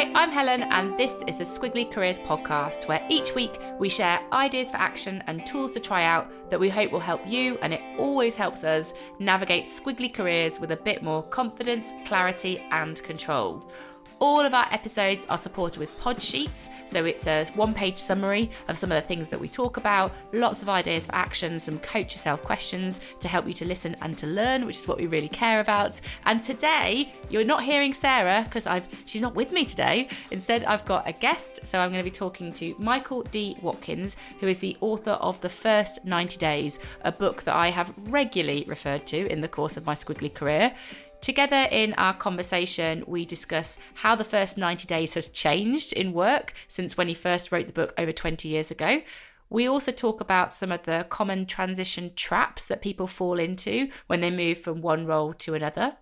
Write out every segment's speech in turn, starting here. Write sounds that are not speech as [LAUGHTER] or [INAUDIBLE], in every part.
Hi, I'm Helen, and this is the Squiggly Careers podcast, where each week we share ideas for action and tools to try out that we hope will help you, and it always helps us navigate squiggly careers with a bit more confidence, clarity, and control. All of our episodes are supported with pod sheets, so it's a one page summary of some of the things that we talk about, lots of ideas for action, some coach yourself questions to help you to listen and to learn, which is what we really care about. And today, you're not hearing Sarah because I've she's not with me today. Instead, I've got a guest, so I'm going to be talking to Michael D. Watkins, who is the author of The First 90 Days, a book that I have regularly referred to in the course of my squiggly career. Together in our conversation, we discuss how the first 90 days has changed in work since when he first wrote the book over 20 years ago. We also talk about some of the common transition traps that people fall into when they move from one role to another.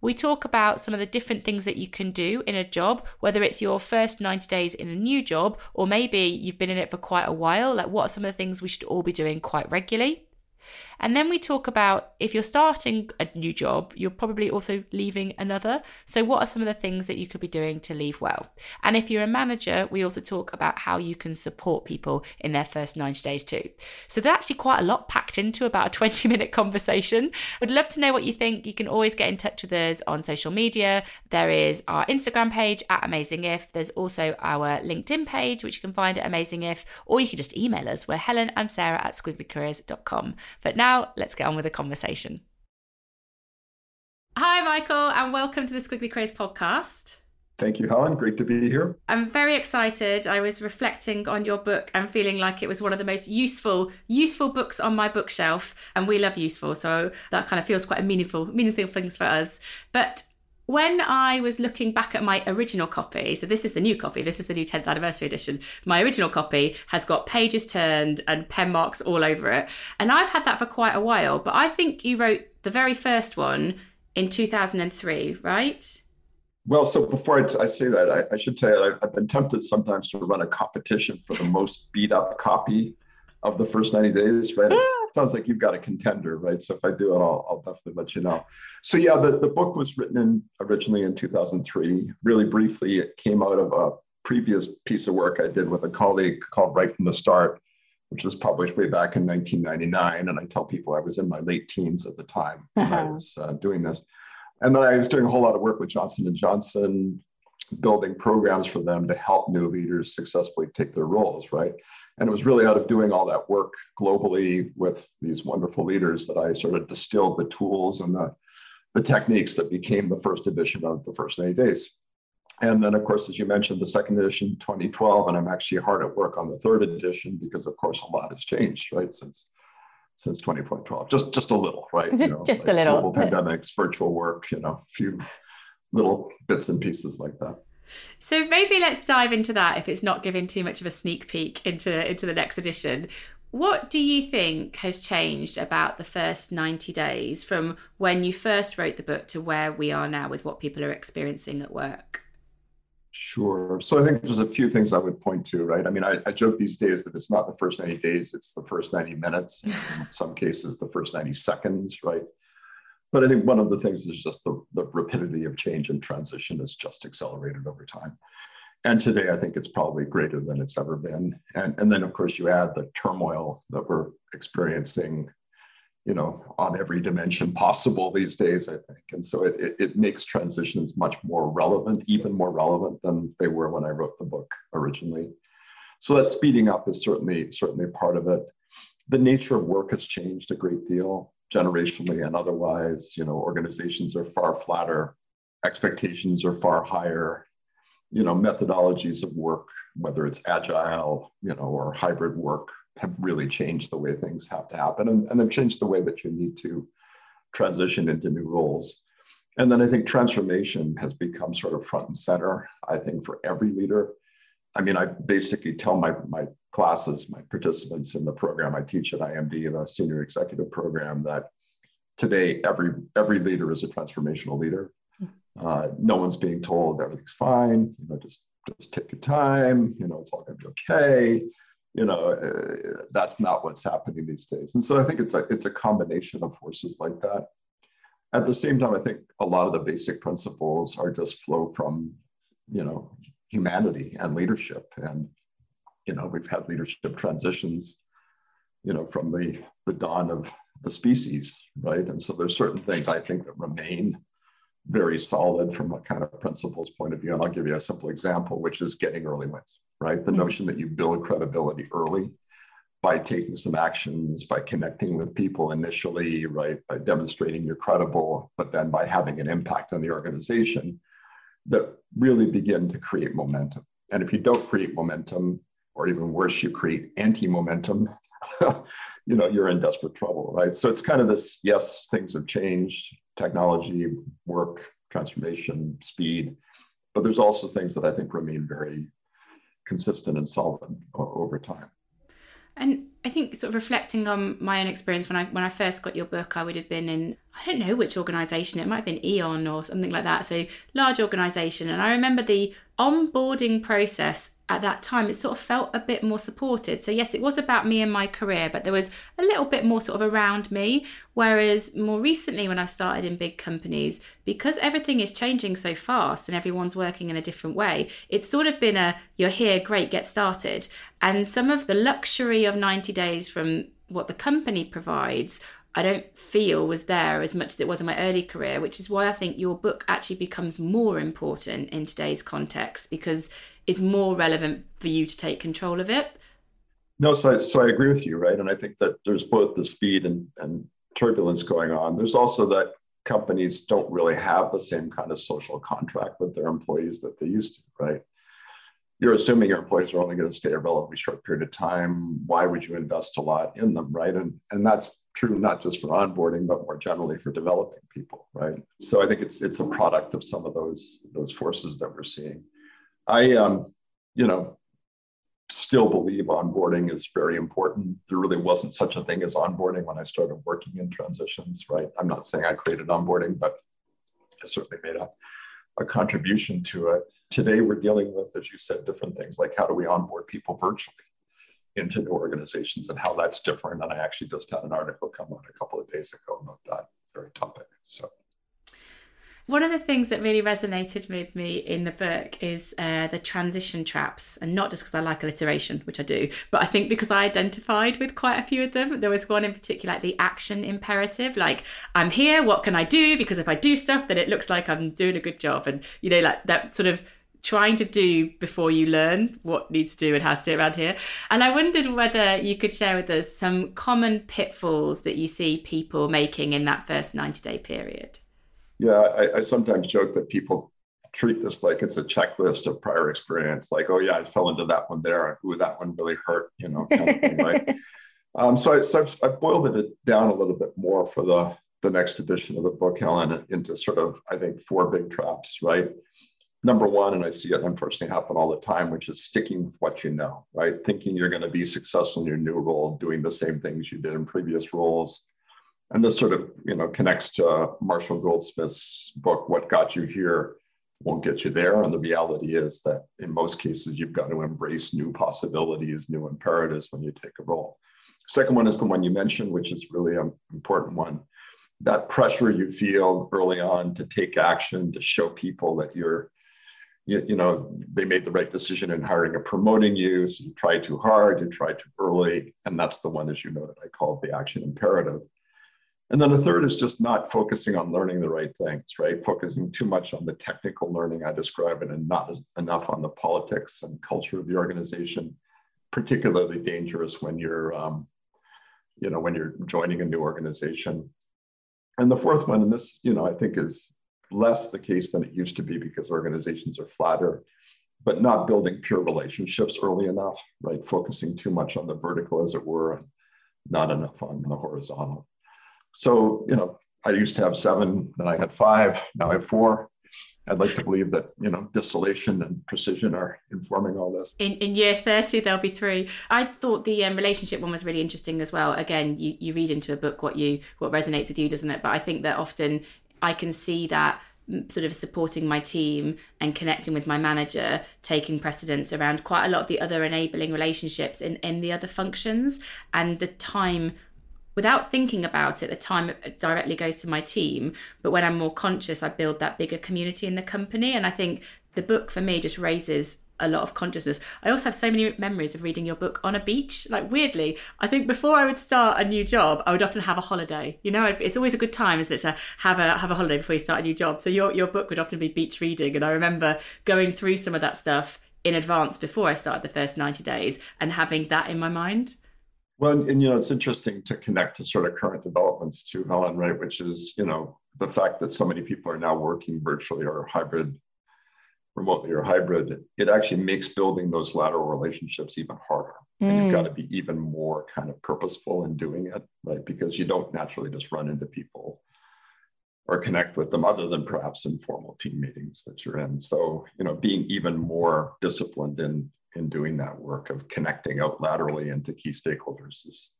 We talk about some of the different things that you can do in a job, whether it's your first 90 days in a new job or maybe you've been in it for quite a while. Like, what are some of the things we should all be doing quite regularly? And then we talk about if you're starting a new job, you're probably also leaving another. So, what are some of the things that you could be doing to leave well? And if you're a manager, we also talk about how you can support people in their first 90 days too. So, there's actually quite a lot packed into about a [LAUGHS] 20 minute conversation. Would love to know what you think. You can always get in touch with us on social media. There is our Instagram page at Amazing If. There's also our LinkedIn page, which you can find at Amazing If, or you can just email us. We're Helen and Sarah at squigglycareers.com. But now let's get on with the conversation. Hi, Michael, and welcome to the Squiggly Careers podcast. Thank you, Helen. Great to be here. I'm very excited. I was reflecting on your book and feeling like it was one of the most useful, useful books on my bookshelf. And we love useful, so that kind of feels quite a meaningful, meaningful things for us. But when I was looking back at my original copy, so this is the new copy, this is the new 10th anniversary edition. My original copy has got pages turned and pen marks all over it. And I've had that for quite a while, but I think you wrote the very first one in 2003, right? Well, so before I, say that, I, I, should tell you I've, I've been tempted sometimes to run a competition for the most beat up copy of the first 90 days, right? It sounds like you've got a contender, right? So if I do it, I'll, I'll definitely let you know. So yeah, the, the book was written in originally in 2003. Really briefly, it came out of a previous piece of work I did with a colleague called Right from the Start, which was published way back in 1999. And I tell people I was in my late teens at the time when I was uh, doing this. And then I was doing a whole lot of work with Johnson and Johnson, building programs for them to help new leaders successfully take their roles, right? And it was really out of doing all that work globally with these wonderful leaders that I sort of distilled the tools and the, the techniques that became the first edition of the first 90 days. And then, of course, as you mentioned, the second edition, 2012, and I'm actually hard at work on the third edition because, of course, a lot has changed, right, since since 2012. Just just a little, right? Just, you know, just like a little. Global pandemics, virtual work, you know, a few little bits and pieces like that. So maybe let's dive into that if it's not giving too much of a sneak peek into into the next edition. What do you think has changed about the first 90 days from when you first wrote the book to where we are now with what people are experiencing at work? Sure. So I think there's a few things I would point to, right? I mean, I, I joke these days that it's not the first 90 days, it's the first 90 minutes, [LAUGHS] in some cases, the first 90 seconds, right? But I think one of the things is just the, the rapidity of change and transition is just accelerated over time. And today, I think it's probably greater than it's ever been. And, and then, of course, you add the turmoil that we're experiencing you know, on every dimension possible these days, I think. And so it, it, it, makes transitions much more relevant, even more relevant than they were when I wrote the book originally. So that speeding up is certainly, certainly part of it. The nature of work has changed a great deal generationally and otherwise. You know, organizations are far flatter, expectations are far higher. You know, methodologies of work, whether it's agile, you know, or hybrid work, have really changed the way things have to happen and, and they've changed the way that you need to transition into new roles. And then I think transformation has become sort of front and center, I think, for every leader. I mean, I basically tell my, my classes, my participants in the program I teach at IMD, the senior executive program, that today every every leader is a transformational leader. Uh, no one's being told everything's fine. You know, just just take your time. You know, it's all going to be okay you know uh, that's not what's happening these days and so i think it's a it's a combination of forces like that at the same time i think a lot of the basic principles are just flow from you know humanity and leadership and you know we've had leadership transitions you know from the the dawn of the species right and so there's certain things i think that remain very solid from a kind of principles point of view and i'll give you a simple example which is getting early wins right? The mm-hmm. notion that you build credibility early by taking some actions, by connecting with people initially, right? By demonstrating you're credible, but then by having an impact on the organization that really begin to create momentum. And if you don't create momentum, or even worse, you create anti-momentum, [LAUGHS] you know, you're in desperate trouble, right? So it's kind of this, yes, things have changed, technology, work, transformation, speed, but there's also things that I think remain very consistent and solid over time. And I think sort of reflecting on my own experience when I when I first got your book, I would have been in I don't know which organisation. It might have been Eon or something like that. So large organisation, and I remember the onboarding process at that time, it sort of felt a bit more supported. So, yes, it was about me and my career, but there was a little bit more sort of around me. Whereas more recently, when I started in big companies, because everything is changing so fast and everyone's working in a different way, it's sort of been a you're here, great, get started. And some of the luxury of 90 days from what the company provides I don't feel was there as much as it was in my early career, which is why I think your book actually becomes more important in today's context because it's more relevant for you to take control of it. No, so I, so I agree with you, right? And I think that there's both the speed and, and turbulence going on. There's also that companies don't really have the same kind of social contract with their employees that they used to, right? You're assuming your employees are only going to stay a relatively short period of time. Why would you invest a lot in them, right? And and that's true not just for onboarding, but more generally for developing people, right? So I think it's it's a product of some of those those forces that we're seeing. I, um, you know, still believe onboarding is very important. There really wasn't such a thing as onboarding when I started working in transitions, right? I'm not saying I created onboarding, but I certainly made a, a contribution to it. Today, we're dealing with, as you said, different things like how do we onboard people virtually into new organizations and how that's different. And I actually just had an article come out a couple of days ago about that very topic. So one of the things that really resonated with me in the book is uh, the transition traps, and not just because I like alliteration, which I do, but I think because I identified with quite a few of them. There was one in particular, like the action imperative, like I'm here, what can I do? Because if I do stuff, then it looks like I'm doing a good job, and you know, like that sort of trying to do before you learn what needs to do and how to do around here. And I wondered whether you could share with us some common pitfalls that you see people making in that first 90 day period. Yeah, I, I sometimes joke that people treat this like it's a checklist of prior experience, like, oh yeah, I fell into that one there, ooh, that one really hurt, you know, kind of thing, right? [LAUGHS] Um, so, I, so I've, I've, boiled it down a little bit more for the the next edition of the book, Helen, into sort of I think four big traps, right? Number one, and I see it unfortunately happen all the time, which is sticking with what you know, right? Thinking you're going to be successful in your new role, doing the same things you did in previous roles, and this sort of you know connects to uh, Marshall Goldsmith's book, What Got You Here Won't Get You There. And the reality is that in most cases, you've got to embrace new possibilities, new imperatives when you take a role. Second one is the one you mentioned, which is really an important one. That pressure you feel early on to take action, to show people that you're you, you, know they made the right decision in hiring and promoting you so you try too hard you try too early and that's the one as you noted i call the action imperative And then the third is just not focusing on learning the right things, right? Focusing too much on the technical learning I describe it and not enough on the politics and culture of the organization. Particularly dangerous when you're, um, you know, when you're joining a new organization. And the fourth one, and this, you know, I think is less the case than it used to be because organizations are flatter, but not building pure relationships early enough, right? Focusing too much on the vertical, as it were, and not enough on the horizontal. So, you know, I used to have seven, then I had five, now I have four. I'd like to believe that, you know, distillation and precision are informing all this. In, in year 30, there'll be three. I thought the um, relationship one was really interesting as well. Again, you, you read into a book what you what resonates with you, doesn't it? But I think that often I can see that sort of supporting my team and connecting with my manager taking precedence around quite a lot of the other enabling relationships in, in the other functions and the time without thinking about it, the time directly goes to my team. But when I'm more conscious, I build that bigger community in the company. And I think the book for me just raises a lot of consciousness. I also have so many memories of reading your book on a beach. Like weirdly, I think before I would start a new job, I would often have a holiday. You know, it's always a good time, is it, to have a have a holiday before you start a new job. So your your book would often be beach reading, and I remember going through some of that stuff in advance before I started the first ninety days and having that in my mind. Well, and, and, you know, it's interesting to connect to sort of current developments too, Helen, right? Which is, you know, the fact that so many people are now working virtually or hybrid, remotely or hybrid, it actually makes building those lateral relationships even harder. Mm. And you've got to be even more kind of purposeful in doing it, right? Because you don't naturally just run into people or connect with them other than perhaps informal team meetings that you're in. So, you know, being even more disciplined in in doing that work of connecting out laterally into key stakeholders is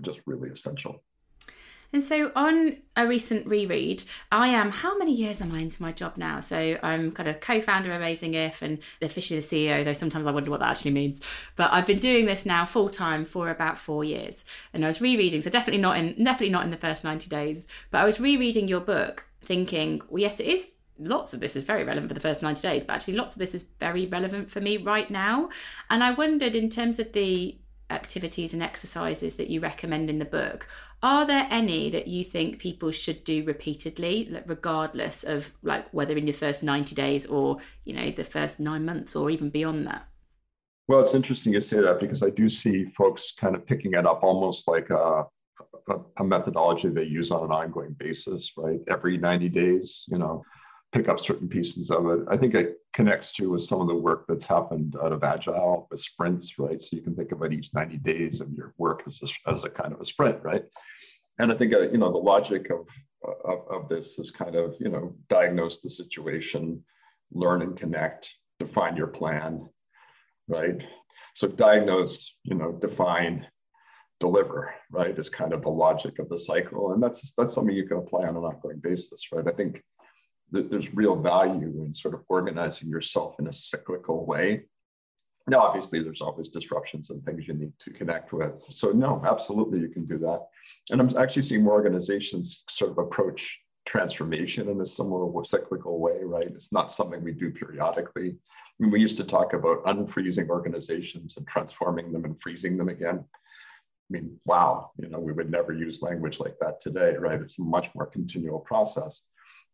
just really essential. And so, on a recent reread, I am how many years am I into my job now? So, I'm kind of co founder of Amazing If and officially the CEO, though sometimes I wonder what that actually means. But I've been doing this now full time for about four years. And I was rereading, so definitely not in definitely not in the first 90 days, but I was rereading your book thinking, well, yes, it is lots of this is very relevant for the first 90 days, but actually lots of this is very relevant for me right now. And I wondered, in terms of the activities and exercises that you recommend in the book, are there any that you think people should do repeatedly, regardless of like whether in your first 90 days or, you know, the first nine months or even beyond that? Well, it's interesting you say that because I do see folks kind of picking it up almost like a, a, a methodology they use on an ongoing basis, right? Every 90 days, you know, pick up certain pieces of it. I think it connects to with some of the work that's happened out of Agile with sprints, right? So you can think about each 90 days of your work as a, as a kind of a sprint, right? And I think, uh, you know, the logic of, of, of this is kind of, you know, diagnose the situation, learn and connect, define your plan, right? So diagnose, you know, define, deliver, right, is kind of the logic of the cycle. And that's that's something you can apply on an ongoing basis, right? I think there's real value in sort of organizing yourself in a cyclical way. Now, obviously, there's always disruptions and things you need to connect with. So, no, absolutely, you can do that. And I'm actually seeing more organizations sort of approach transformation in a similar cyclical way, right? It's not something we do periodically. I mean, we used to talk about unfreezing organizations and transforming them and freezing them again. I mean, wow, you know, we would never use language like that today, right? It's a much more continual process.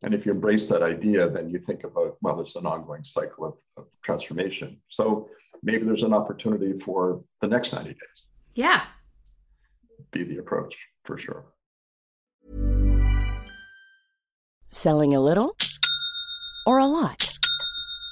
And if you embrace that idea, then you think about, well, there's an ongoing cycle of, of transformation. So maybe there's an opportunity for the next 90 days. Yeah. Be the approach for sure. Selling a little or a lot?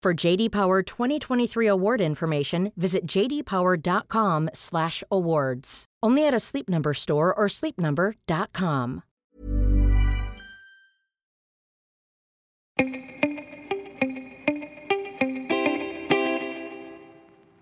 For JD Power 2023 award information, visit jdpower.com/awards. Only at a Sleep Number store or sleepnumber.com.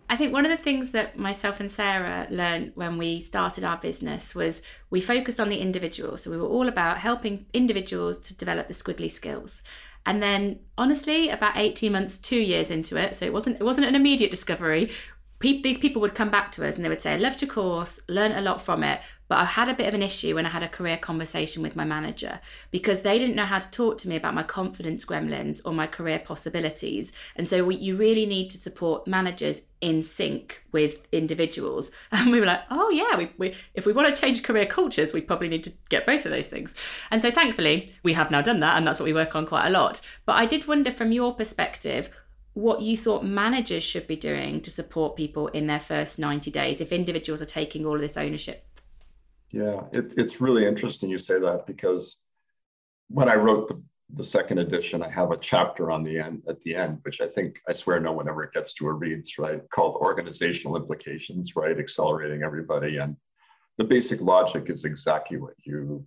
I think one of the things that myself and Sarah learned when we started our business was we focused on the individual. So we were all about helping individuals to develop the squiggly skills. And then honestly, about 18 months, two years into it, so it wasn't it wasn't an immediate discovery. Pe- these people would come back to us and they would say, I loved your course, learned a lot from it, but I had a bit of an issue when I had a career conversation with my manager because they didn't know how to talk to me about my confidence gremlins or my career possibilities. And so we, you really need to support managers in sync with individuals. [LAUGHS] And we were like, oh yeah, we, we, if we want to change career cultures, we probably need to get both of those things. And so thankfully, we have now done that, and that's what we work on quite a lot. But I did wonder from your perspective, what you thought managers should be doing to support people in their first 90 days if individuals are taking all of this ownership. Yeah, it, it's really interesting you say that because when I wrote the, the second edition, I have a chapter on the end at the end, which I think I swear no one ever gets to or reads, right? Called organizational implications, right? Accelerating everybody. And the basic logic is exactly what you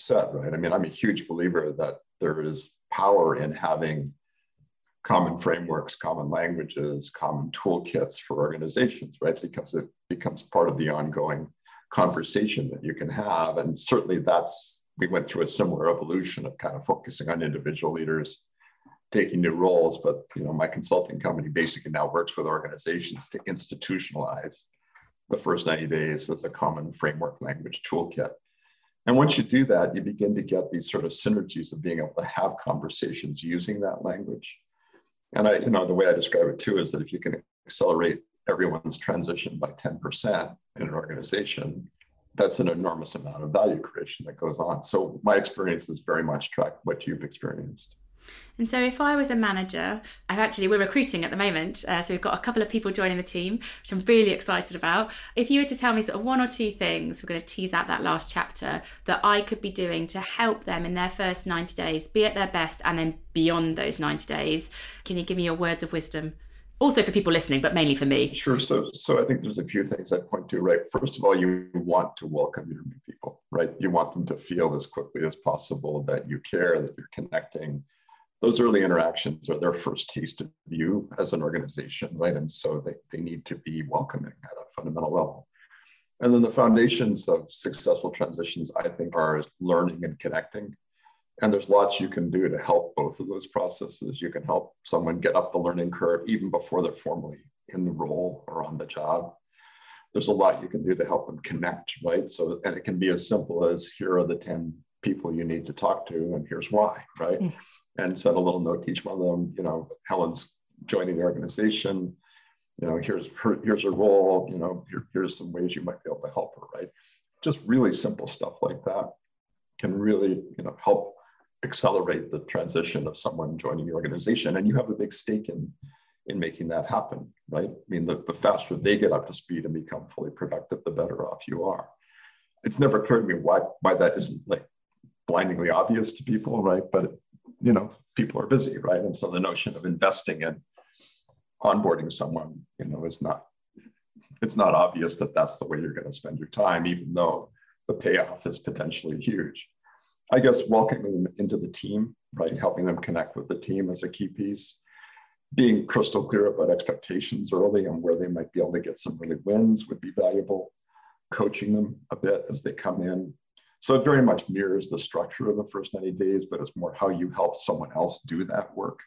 said, right? I mean, I'm a huge believer that there is power in having common frameworks, common languages, common toolkits for organizations, right? Because it becomes part of the ongoing conversation that you can have. And certainly that's, we went through a similar evolution of kind of focusing on individual leaders taking new roles. But, you know, my consulting company basically now works with organizations to institutionalize the first 90 days as a common framework language toolkit. And once you do that, you begin to get these sort of synergies of being able to have conversations using that language and I, you know, the way I describe it too is that if you can accelerate everyone's transition by 10% in an organization, that's an enormous amount of value creation that goes on. So my experience is very much track what you've experienced. And so, if I was a manager, I've actually we're recruiting at the moment, uh, so we've got a couple of people joining the team, which I'm really excited about. If you were to tell me sort of one or two things, we're going to tease out that last chapter that I could be doing to help them in their first 90 days be at their best, and then beyond those 90 days, can you give me your words of wisdom? Also for people listening, but mainly for me. Sure. So, so I think there's a few things I'd point to. Right. First of all, you want to welcome your new people. Right. You want them to feel as quickly as possible that you care, that you're connecting those early interactions are their first taste of you as an organization, right? And so they, they need to be welcoming at a fundamental level. And then the foundations of successful transitions, I think, are learning and connecting. And there's lots you can do to help both of those processes. You can help someone get up the learning curve even before they're formally in the role or on the job. There's a lot you can do to help them connect, right? So, and it can be as simple as here are the 10 people you need to talk to, and here's why, right? Mm and send a little note to each one of them. You know, Helen's joining the organization. You know, here's her here's her role. You know, here, here's some ways you might be able to help her. Right, just really simple stuff like that can really you know help accelerate the transition of someone joining the organization. And you have a big stake in in making that happen. Right. I mean, the, the faster they get up to speed and become fully productive, the better off you are. It's never occurred to me why why that isn't like blindingly obvious to people, right? But you know, people are busy, right? And so the notion of investing in onboarding someone, you know, is not, it's not obvious that that's the way you're going to spend your time, even though the payoff is potentially huge. I guess welcoming them into the team, right? Helping them connect with the team is a key piece. being crystal clear about expectations early and where they might be able to get some really wins would be valuable. Coaching them a bit as they come in. So it very much mirrors the structure of the first 90 days, but it's more how you help someone else do that work,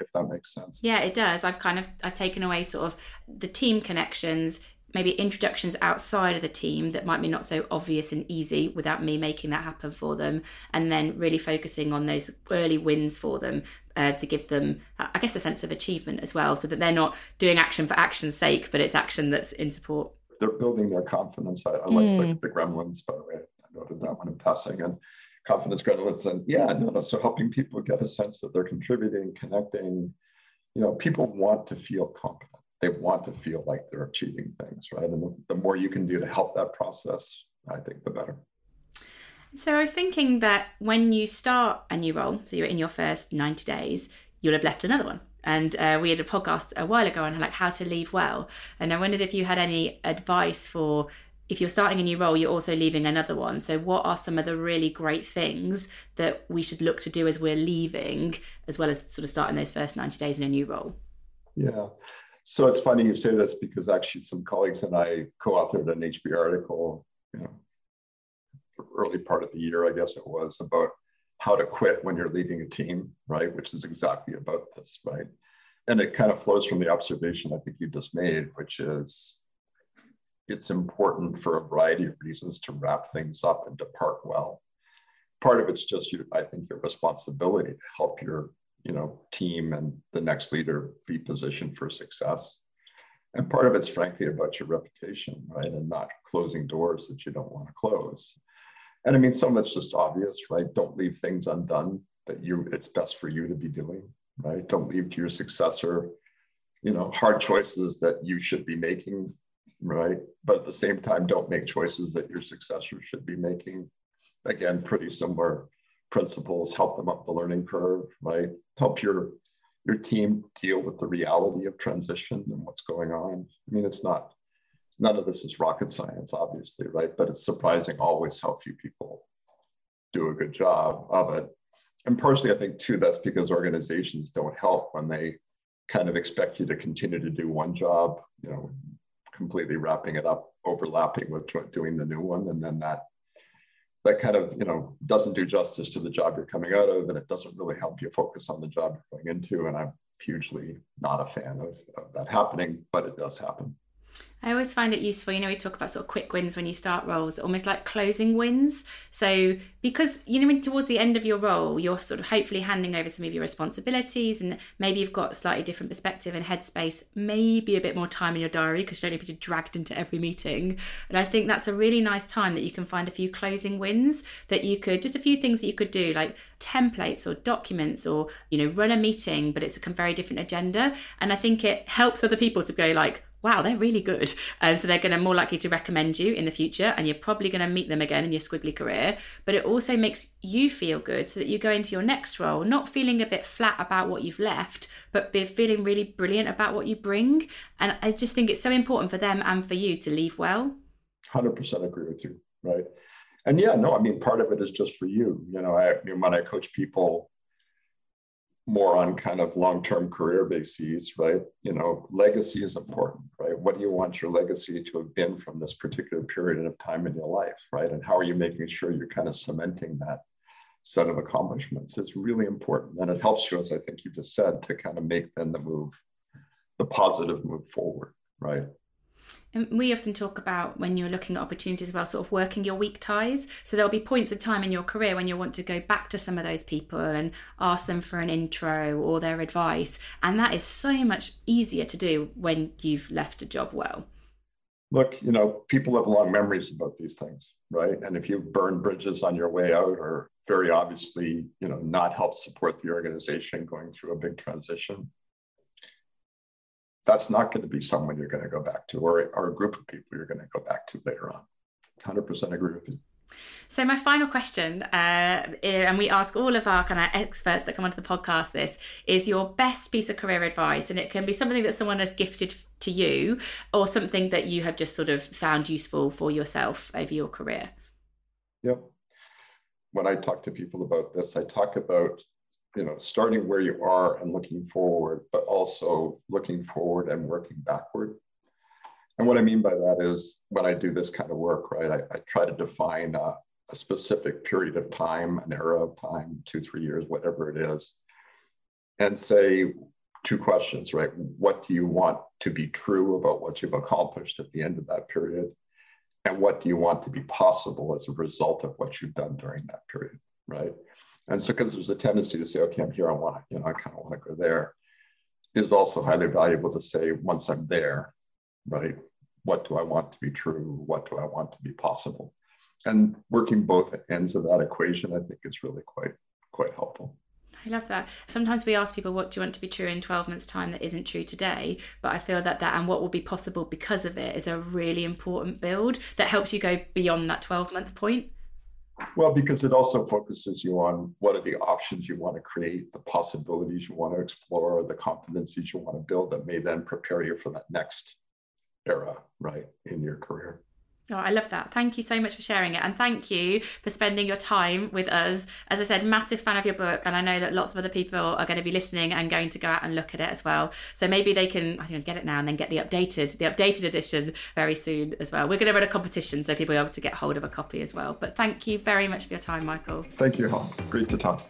if that makes sense. Yeah, it does. I've kind of I've taken away sort of the team connections, maybe introductions outside of the team that might be not so obvious and easy without me making that happen for them and then really focusing on those early wins for them uh, to give them i guess a sense of achievement as well so that they're not doing action for action's sake but it's action that's in support they're building their confidence i, I like mm. the, the gremlins by the way in passing and confidence gremlins and yeah no no so helping people get a sense that they're contributing connecting you know people want to feel competent they want to feel like they're achieving things, right? And the, the more you can do to help that process, I think the better. So I was thinking that when you start a new role, so you're in your first 90 days, you'll have left another one. And uh, we had a podcast a while ago on like how to leave well. And I wondered if you had any advice for if you're starting a new role, you're also leaving another one. So, what are some of the really great things that we should look to do as we're leaving, as well as sort of starting those first 90 days in a new role? Yeah. So it's funny you say this because actually some colleagues and I co-authored an HB article, you know, early part of the year, I guess it was, about how to quit when you're leading a team, right? Which is exactly about this, right? And it kind of flows from the observation I think you just made, which is it's important for a variety of reasons to wrap things up and depart well. Part of it's just I think, your responsibility to help your you know team and the next leader be positioned for success. And part of it's frankly about your reputation right and not closing doors that you don't want to close. And i mean some of it's just obvious right? Don't leave things undone that you it's best for you to be doing right? Don't leave to your successor you know hard choices that you should be making right but at the same time don't make choices that your successor should be making again pretty similar principles, help them up the learning curve, right? Help your your team deal with the reality of transition and what's going on. I mean, it's not none of this is rocket science, obviously, right? But it's surprising always how few people do a good job of it. And personally, I think too, that's because organizations don't help when they kind of expect you to continue to do one job, you know, completely wrapping it up, overlapping with doing the new one. And then that that kind of you know doesn't do justice to the job you're coming out of and it doesn't really help you focus on the job you're going into and i'm hugely not a fan of, of that happening but it does happen I always find it useful. You know, we talk about sort of quick wins when you start roles, almost like closing wins. So, because, you know, towards the end of your role, you're sort of hopefully handing over some of your responsibilities and maybe you've got slightly different perspective and headspace, maybe a bit more time in your diary because you don't need to be dragged into every meeting. And I think that's a really nice time that you can find a few closing wins that you could, just a few things that you could do, like templates or documents or, you know, run a meeting, but it's a very different agenda. And I think it helps other people to go like, wow, they're really good. And so they're going to more likely to recommend you in the future and you're probably going to meet them again in your squiggly career. But it also makes you feel good so that you go into your next role not feeling a bit flat about what you've left, but be feeling really brilliant about what you bring. And I just think it's so important for them and for you to leave well. 100% agree with you. Right. And yeah, no, I mean, part of it is just for you. You know, I, when I coach people, more on kind of long-term career bases, right? You know, legacy is important, right? What do you want your legacy to have been from this particular period of time in your life, right? And how are you making sure you're kind of cementing that set of accomplishments? It's really important. And it helps you, as I think you just said, to kind of make then the move, the positive move forward, right? And we often talk about when you're looking at opportunities about sort of working your weak ties. So there'll be points of time in your career when you'll want to go back to some of those people and ask them for an intro or their advice. And that is so much easier to do when you've left a job well. Look, you know, people have long memories about these things, right? And if you burn bridges on your way out or very obviously, you know, not help support the organization going through a big transition, that's not going to be someone you're going to go back to or, or a group of people you're going to go back to later on. 100% agree with you. So my final question, uh, and we ask all of our kind of experts that come onto the podcast this, is your best piece of career advice, and it can be something that someone has gifted to you, or something that you have just sort of found useful for yourself over your career. Yep. When I talk to people about this, I talk about you know, starting where you are and looking forward, but also looking forward and working backward. And what I mean by that is when I do this kind of work, right, I, I try to define a, a, specific period of time, an era of time, two, three years, whatever it is, and say two questions, right? What do you want to be true about what you've accomplished at the end of that period? And what do you want to be possible as a result of what you've done during that period, right? And so, because there's a tendency to say, okay, I'm here, I want to, you know, I kind of want to go there, there, is also highly valuable to say, once I'm there, right, what do I want to be true? What do I want to be possible? And working both ends of that equation, I think, is really quite quite helpful. I love that. Sometimes we ask people, what do you want to be true in 12 months' time that isn't true today? But I feel that that and what will be possible because of it is a really important build that helps you go beyond that 12 month point. Well, because it also focuses you on what are the options you want to create, the possibilities you want to explore, the competencies you want to build that may then prepare you for that next era, right, in your career. Oh, I love that. Thank you so much for sharing it. And thank you for spending your time with us. As I said, massive fan of your book. And I know that lots of other people are going to be listening and going to go out and look at it as well. So maybe they can I don't know, get it now and then get the updated, the updated edition very soon as well. We're going to run a competition so people will be able to get hold of a copy as well. But thank you very much for your time, Michael. Thank you, Helen. Great to talk.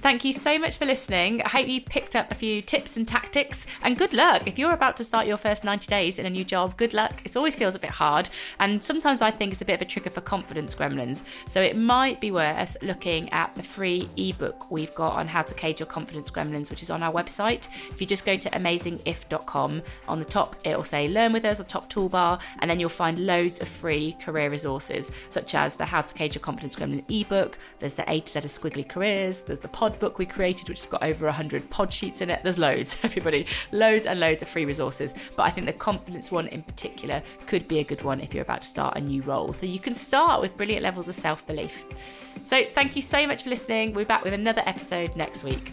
Thank you so much for listening. I hope you picked up a few tips and tactics. And good luck. If you're about to start your first 90 days in a new job, good luck. It always feels a bit hard. And sometimes I think it's a bit of a trigger for confidence gremlins. So it might be worth looking at the free ebook we've got on how to cage your confidence gremlins, which is on our website. If you just go to amazingif.com, on the top it'll say Learn with us, the top toolbar, and then you'll find loads of free career resources, such as the How to Cage Your Confidence Gremlin ebook, there's the A to Z of Squiggly Careers, there's the pod book we created, which has got over 100 pod sheets in it. There's loads, [LAUGHS] everybody, loads and loads of free resources. But I think the confidence one in particular could be a good one if you're about to start a new role. So you can start with brilliant levels of self belief. So thank you so much for listening. We'll be back with another episode next week.